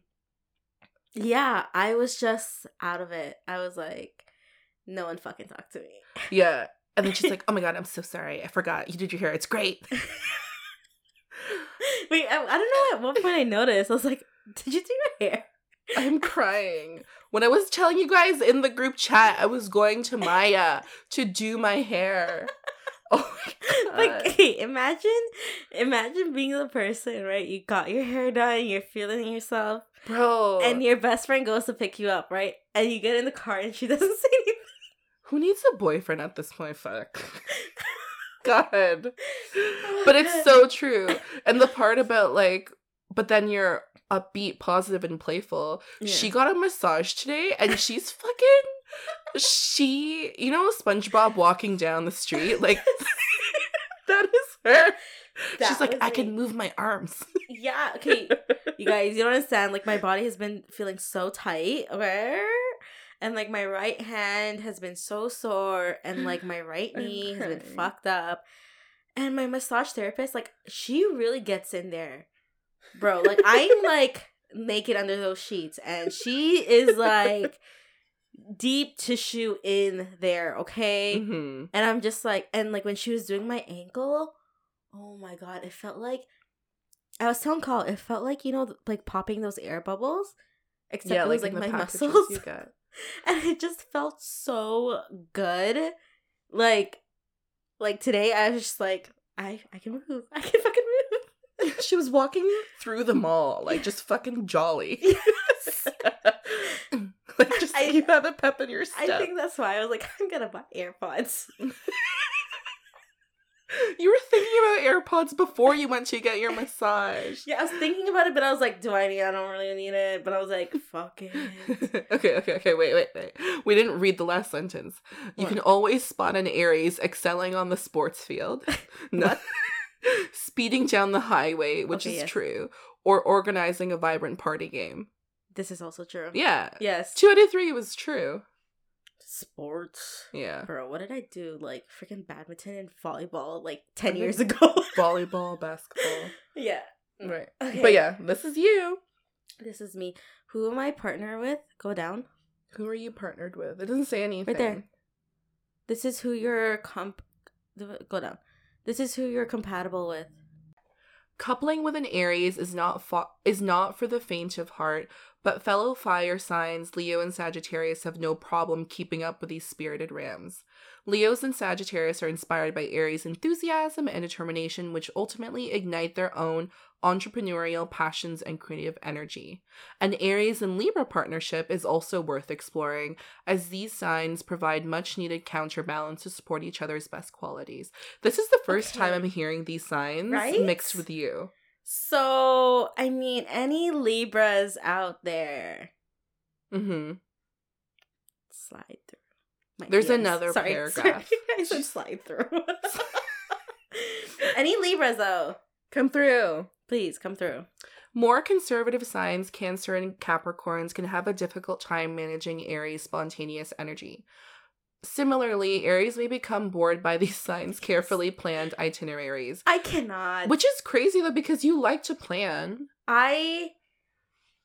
yeah, I was just out of it. I was like, no one fucking talked to me. Yeah. And then she's like, "Oh my god, I'm so sorry. I forgot. You did your hair. It's great." Wait, I, I don't know at what point I noticed. I was like, did you do your hair? I'm crying. When I was telling you guys in the group chat, I was going to Maya to do my hair. Oh my god. Like, hey, imagine, imagine being the person, right? You got your hair done, you're feeling yourself, Bro. and your best friend goes to pick you up, right? And you get in the car and she doesn't say anything. who needs a boyfriend at this point? Fuck. Oh God. But it's so true. And the part about like, but then you're upbeat, positive, and playful. She got a massage today and she's fucking. She, you know, SpongeBob walking down the street? Like, that is her. That she's like, I me. can move my arms. Yeah, okay. you guys, you don't understand. Like my body has been feeling so tight, okay? And like my right hand has been so sore, and like my right knee has been fucked up. And my massage therapist, like, she really gets in there, bro. Like I'm like naked under those sheets, and she is like deep tissue in there, okay? Mhm. And I'm just like, and like when she was doing my ankle, oh my god, it felt like I was telling Call, it felt like you know, like popping those air bubbles, except it was like the my muscles, You got. and it just felt so good. Like, like today, I was just like, I I can move, I can fucking move. She was walking through the mall, like just fucking jolly. Yes. like just I- you have a pep in your step. I think that's why I was like, I'm gonna buy AirPods. You were thinking about AirPods before you went to get your massage. Yeah, I was thinking about it, but I was like, do I need? I don't really need it. But I was like, fuck it. okay, okay, okay. Wait, wait, wait. We didn't read the last sentence. You What? can always spot an Aries excelling on the sports field, not speeding down the highway, which Okay, is yes. true, or organizing a vibrant party game. This is also true. Yeah. Yes. Two out of three was true. Sports. Yeah. Bro, what did I do? Like freaking badminton and volleyball like 10 years ago. Volleyball, basketball. yeah. Right. Okay. But yeah, this is you. This is me. Who am I partner with? Go down. Who are you partnered with? It doesn't say anything. Right there. This is who you're comp. Go down. This is who you're compatible with. Coupling with an Aries is not fa- is not for the faint of heart, but fellow fire signs Leo and Sagittarius have no problem keeping up with these spirited rams. Leos and Sagittarius are inspired by Aries' enthusiasm and determination, which ultimately ignite their own entrepreneurial passions and creative energy. An Aries and Libra partnership is also worth exploring, as these signs provide much needed counterbalance to support each other's best qualities. This is the first time I'm hearing these signs Right? mixed with you. So, I mean, any Libras out there, Mm-hmm. slide through. my There's DMs. another sorry, paragraph. Sorry, I said slide through. any Libras, though, Come through. please come through. More conservative signs, Cancer and Capricorns, can have a difficult time managing Aries' spontaneous energy. Similarly, Aries may become bored by these signs' carefully planned itineraries. I cannot. Which is crazy though, because you like to plan. I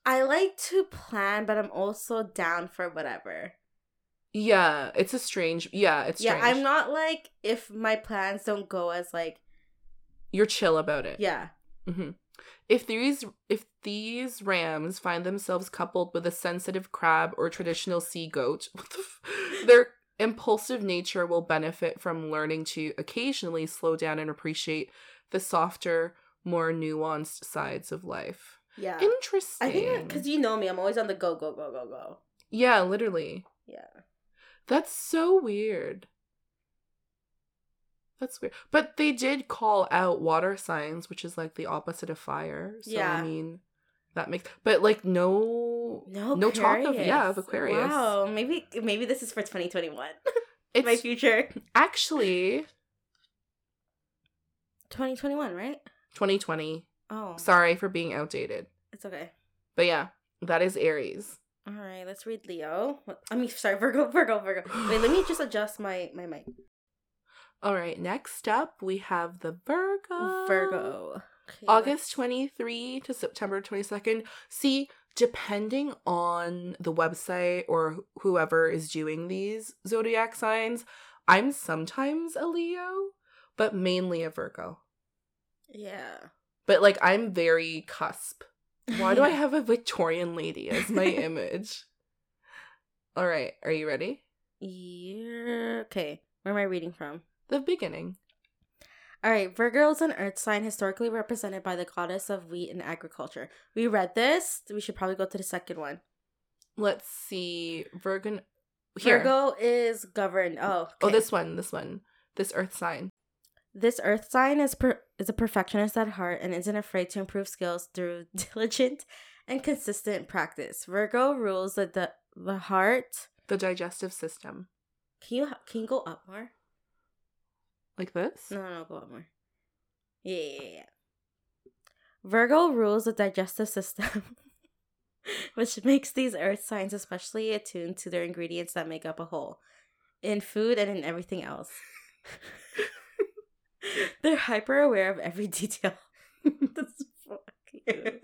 I like to plan, but I'm also down for whatever. Yeah, it's a strange. Yeah, it's yeah. strange. I'm not like if my plans don't go as like You're chill about it. yeah. hmm If these if these rams find themselves coupled with a sensitive crab or traditional sea goat, what the f- their impulsive nature will benefit from learning to occasionally slow down and appreciate the softer, more nuanced sides of life. Yeah. Interesting. I think because you know me, I'm always on the go, go, go, go, go. yeah, literally. Yeah. That's so weird. That's weird. But they did call out water signs, which is like the opposite of fire. So Yeah. I mean that makes but like no No, no talk of yeah, of Aquarius. Wow, maybe maybe this is for 2021. It's My future. actually 2021, right? 2020. Oh, Sorry for being outdated. it's okay. But yeah, that is Aries. All right, let's read Leo. I mean, sorry, Virgo, Virgo, Virgo. Wait, let me just adjust my my mic. All right, next up we have the Virgo. Virgo. Okay, August 23 to September 22nd. See, depending on the website or whoever is doing these zodiac signs, I'm sometimes a Leo, but mainly a Virgo. Yeah. But like I'm very cusp. Why do I have a Victorian lady as my image? All right, are you ready? Yeah. Okay. Where am I reading from? The beginning. All right, Virgo is an earth sign historically represented by the goddess of wheat and agriculture. We read this. We should probably go to the second one. Let's see. Virgo. Here. Virgo is governed. Oh, Oh, this one. This one. This earth sign. This earth sign is per- is a perfectionist at heart and isn't afraid to improve skills through diligent and consistent practice. Virgo rules the the, the heart. The digestive system. Can you can you go up more? Like this? No, no, go up more. Yeah, yeah, yeah, yeah. Virgo rules the digestive system, which makes these earth signs especially attuned to their ingredients that make up a whole in food and in everything else. They're hyper aware of every detail. That's fucking. oh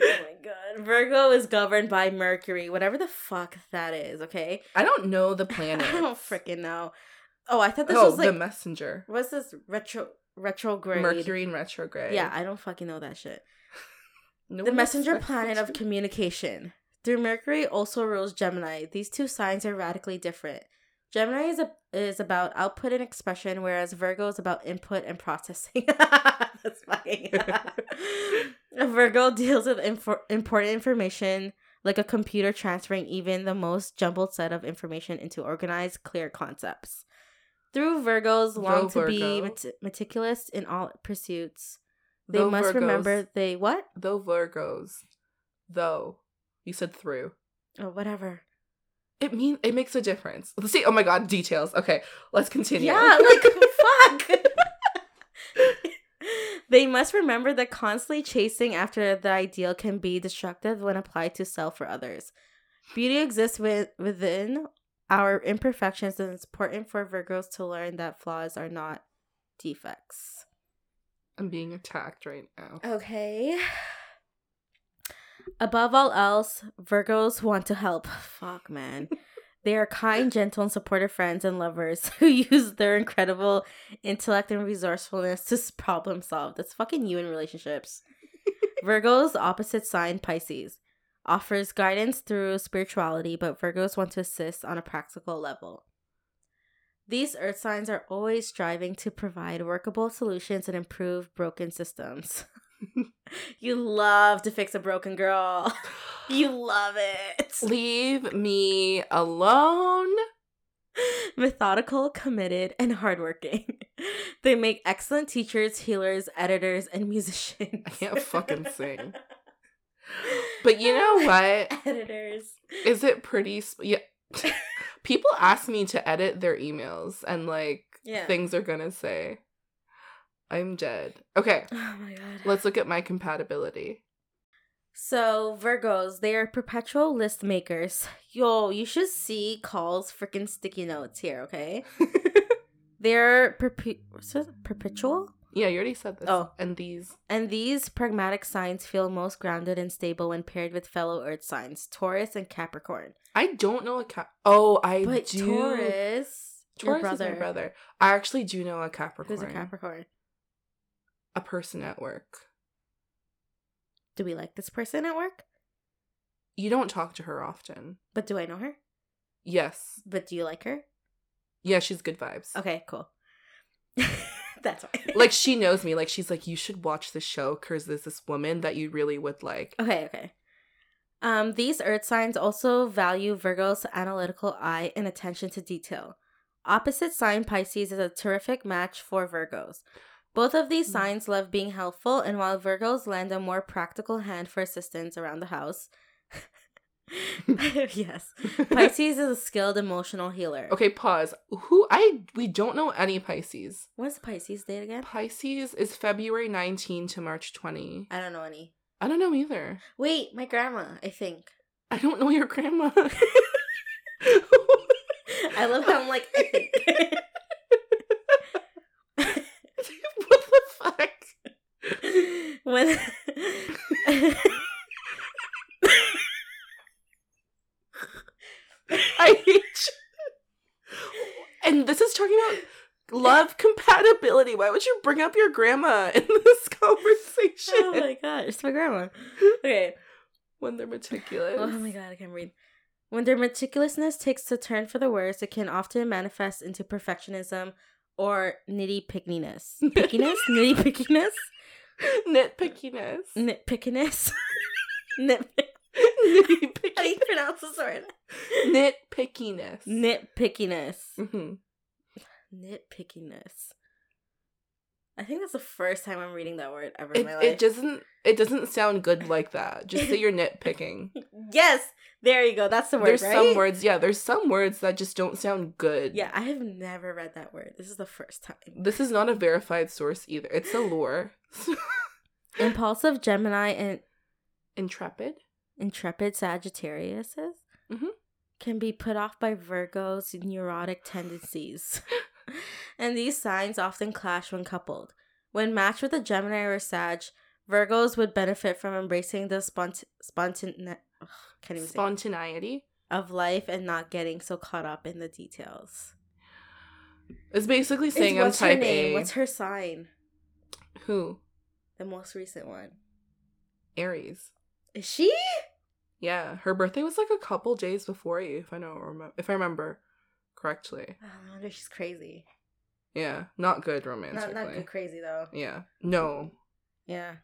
my god. Virgo is governed by Mercury, whatever the fuck that is, okay? I don't know the planet. I don't freaking know. Oh, I thought this oh, was like the messenger. what's this retro retrograde? Mercury in retrograde. Yeah, I don't fucking know that shit. No the messenger planet of communication. Through Mercury also rules Gemini. These two signs are radically different. Gemini is a, is about output and expression, whereas Virgo is about input and processing. That's a Virgo deals with infor- important information, like a computer transferring even the most jumbled set of information into organized, clear concepts. Through Virgos long Though to be Virgo- met- meticulous in all pursuits. They Though must Virgos- remember they what? Though Virgos. Though. You said through. Or whatever. It mean it makes a difference. Let's see. Oh my god, details. Okay, let's continue. Yeah, like fuck. they must remember that constantly chasing after the ideal can be destructive when applied to self or others. Beauty exists with, within our imperfections, and it's important for Virgos to learn that flaws are not defects. I'm being attacked right now. Okay. Above all else, Virgos want to help. Fuck, man. they are kind, gentle, and supportive friends and lovers who use their incredible intellect and resourcefulness to problem solve. That's fucking you in relationships. Virgo's opposite sign, Pisces, offers guidance through spirituality, but Virgos want to assist on a practical level. These earth signs are always striving to provide workable solutions and improve broken systems. you love to fix a broken girl. You love it. Leave me alone. Methodical, committed, and hardworking. They make excellent teachers, healers, editors, and musicians. I can't fucking sing. But you know what? Editors. Is it pretty? Sp- yeah. People ask me to edit their emails and like Yeah. things are gonna say. I'm dead. Okay, Oh my god. let's look at my compatibility. So Virgos, they are perpetual list makers. Yo, you should see Call's freaking sticky notes here, okay? They're perpe- perpetual? Yeah, you already said this. Oh. and these. And these pragmatic signs feel most grounded and stable when paired with fellow earth signs, Taurus and Capricorn. I don't know a cap. Oh, I But do. Taurus, your Taurus brother, is my brother. I actually do know a Capricorn. who's a Capricorn. A person at work. Do we like this person at work? You don't talk to her often. But do I know her? Yes. But do you like her? Yeah, she's good vibes. Okay, cool. That's fine. Like she knows me. Like she's like, you should watch the show because there's this woman that you really would like. Okay, okay. Um, these earth signs also value Virgo's analytical eye and attention to detail. Opposite sign Pisces is a terrific match for Virgos. Both of these Mm. signs love being helpful, and while Virgos lend a more practical hand for assistance around the house, yes, Pisces is a skilled emotional healer. Okay, pause. Who I we don't know any Pisces. What's Pisces date again? Pisces is February 19 to March 20. I don't know any. I don't know either. Wait, my grandma, I think. I don't know your grandma. I love how I'm like, I think. what the fuck? when I hate you. And this is talking about love compatibility. Why would you bring up your grandma in this conversation? oh my god, it's my grandma. Okay. when they're meticulous. Oh my god, I can't read. When their meticulousness takes a turn for the worse, it can often manifest into perfectionism or nitty pickiness. Pickiness? nitty pickiness? Nitpickiness. Nitpickiness? Nitpick. Nitpickiness. How do you pronounce this word? Nitpickiness. Nitpickiness. Mhm. Nitpickiness. I think that's the first time I'm reading that word ever in It, my life. it doesn't it doesn't sound good like that. Just say you're nitpicking. yes, there you go. That's the word. there's right? some words, yeah, there's some words that just don't sound good. Yeah, I have never read that word. This is the first time. This is not a verified source either. It's a lore. Impulsive Gemini and Intrepid. intrepid Sagittarius Mhm. can be put off by Virgo's neurotic tendencies. and these signs often clash when coupled. When matched with a Gemini or Sag, Virgos would benefit from embracing the spont- spontan- ugh, can't even say Spontaneity. of life and not getting so caught up in the details. It's basically saying Is- I'm what's her name? A. What's her sign? Who? The most recent one. Aries. Is she? Yeah, her birthday was like a couple days before you, if I know if I remember correctly. Oh, wonder she's crazy. Yeah, not good Not romantically. not good crazy though. Yeah. No. Yeah.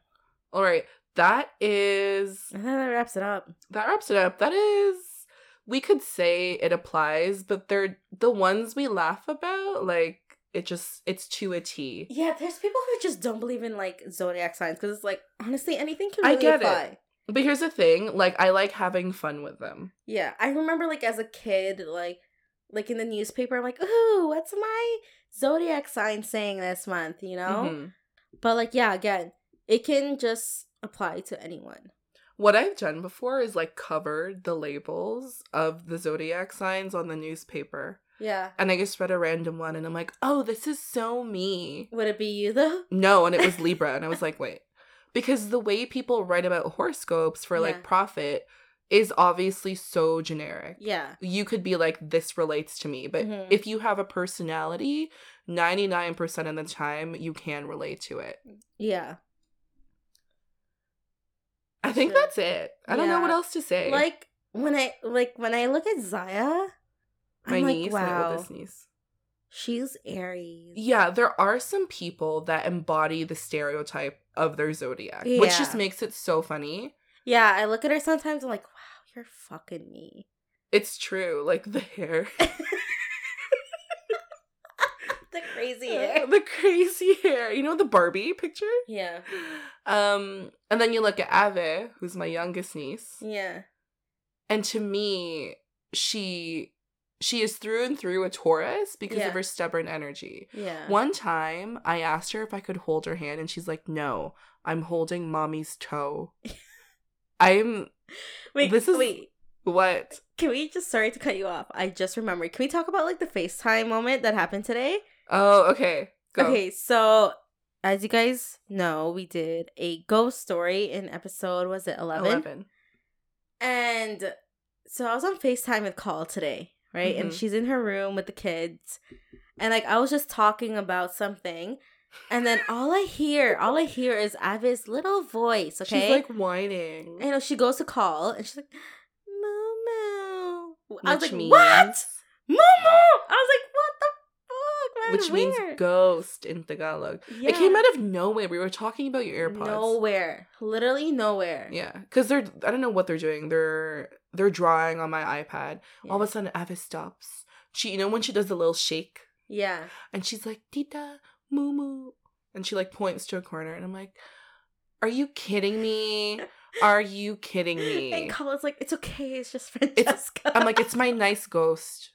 All right. That is I think that wraps it up. that wraps it up. That is we could say it applies, but they're the ones we laugh about like it just it's to a T. Yeah, there's people who just don't believe in like zodiac signs because it's like honestly anything can I really get it. But here's the thing, like I like having fun with them. Yeah, I remember like as a kid, like like in the newspaper, I'm like, ooh, what's my zodiac sign saying this month? You know. Mhm. But like, yeah, again, it can just apply to anyone. What I've done before is like covered the labels of the zodiac signs on the newspaper. Yeah. And I just read a random one and I'm like, oh, this is so me. Would it be you though? No, and it was Libra. and I was like, wait. Because the way people write about horoscopes for Yeah. like profit is obviously so generic. Yeah. You could be like, this relates to me. But Mhm. if you have a personality, 99% of the time, you can relate to it. Yeah. I think Sure. that's it. I don't know what else to say. Like when I like when I look at Zaya, my I'm niece, like, my oldest niece. she's Aries. Yeah, there are some people that embody the stereotype of their zodiac, which just makes it so funny. Yeah, I look at her sometimes. I'm like, wow, you're fucking me. It's true, like the hair, the crazy hair. the crazy hair. You know the Barbie picture? Yeah. Um, and then you look at Ave, who's my youngest niece, Yeah. and to me, she she is through and through a Taurus because Yeah. of her stubborn energy. Yeah. One time, I asked her if I could hold her hand, and she's like, "No, I'm holding mommy's toe." I'm Wait, This is- wait. what? Can we just sorry to cut you off? I just remembered. Can we talk about like the FaceTime moment that happened today? Oh, okay. Go. Okay, so as you guys know, we did a ghost story in episode was it 11? 11. And so I was on FaceTime with Call today, right? And Mhm. she's in her room with the kids. And like I was just talking about something. And then all I hear, all I hear is Avis little voice, okay? She's like whining. And, you know, she goes to call and she's like, Moo moo. I was which like, means, what? Moo. I was like, what the fuck? Man, Which means ghost in Tagalog. Yeah. It came out of nowhere. We were talking about your AirPods. Nowhere. Literally nowhere. Yeah, because they're I don't know what they're doing. They're they're drawing on my iPad. All of a sudden, Avis stops. She, you know, when she does the little shake, Yeah. and she's like, "Tita, moo moo," and she like points to a corner, and I'm like, "Are you kidding me? Are you kidding me?" And Colin's like, it's okay, it's just Francesca. I'm like, "It's my nice ghost.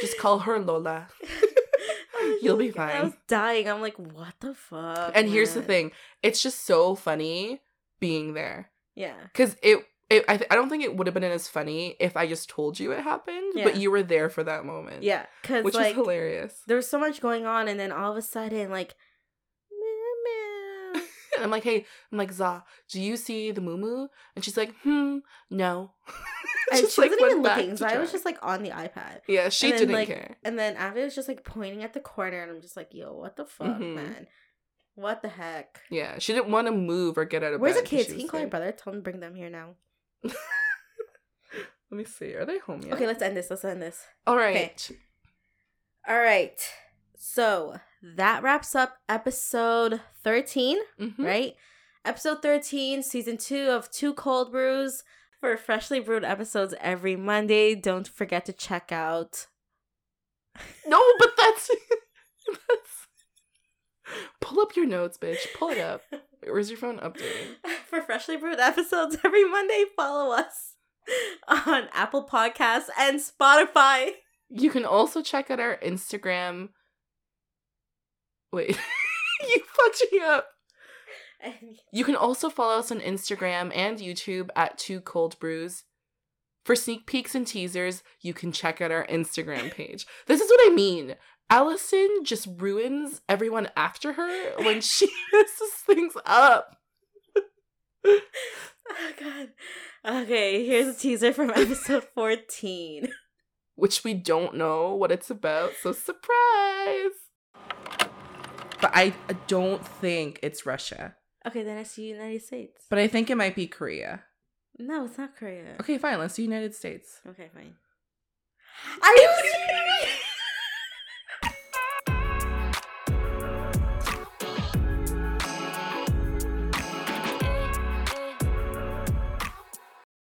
Just call her Lola." You'll be fine. I was dying. I'm like, what the fuck? And here's the thing: it's just so funny being there. Yeah. Because it, it I, th- I don't think it would have been as funny if I just told you it happened, but you were there for that moment. Yeah. Because, Which like, is hilarious. There's so much going on, and then all of a sudden, like. And I'm like, hey, I'm like, Za, do you see the moo Moo? And she's like, hmm, no. and she like, wasn't even looking. So I was just like on the iPad. Yeah, she and then, didn't like, care. And then Avi was just like pointing at the corner, and I'm just like, yo, what the fuck, Mhm. man? What the heck? Yeah, she didn't want to move or get out of Where's the kids? Can you call your brother? Tell him to bring them here now. Let me see. Are they home yet? Okay, let's end this. Let's end this. All right. All right. So that wraps up episode 13, Mhm. right? Episode 13, season two of Two Cold Brews. For freshly brewed episodes every Monday. Don't forget to check out. No, but that's that's. Pull up your notes, bitch. Pull it up. Where's your phone updating? For freshly brewed episodes every Monday, follow us on Apple Podcasts and Spotify. You can also check out our Instagram. Wait, you fucked me up. You can also follow us on Instagram and YouTube at Two Cold Brews. For sneak peeks and teasers, you can check out our Instagram page. This is what I mean. Allison just ruins everyone after her when she messes things up. Oh god. Okay, here's a teaser from episode 14. which we don't know what it's about, so surprise. But I don't think it's Russia. Okay, then it's the United States. But I think it might be Korea. No, it's not Korea. Okay, fine. Let's do United States. Okay, fine. Are you?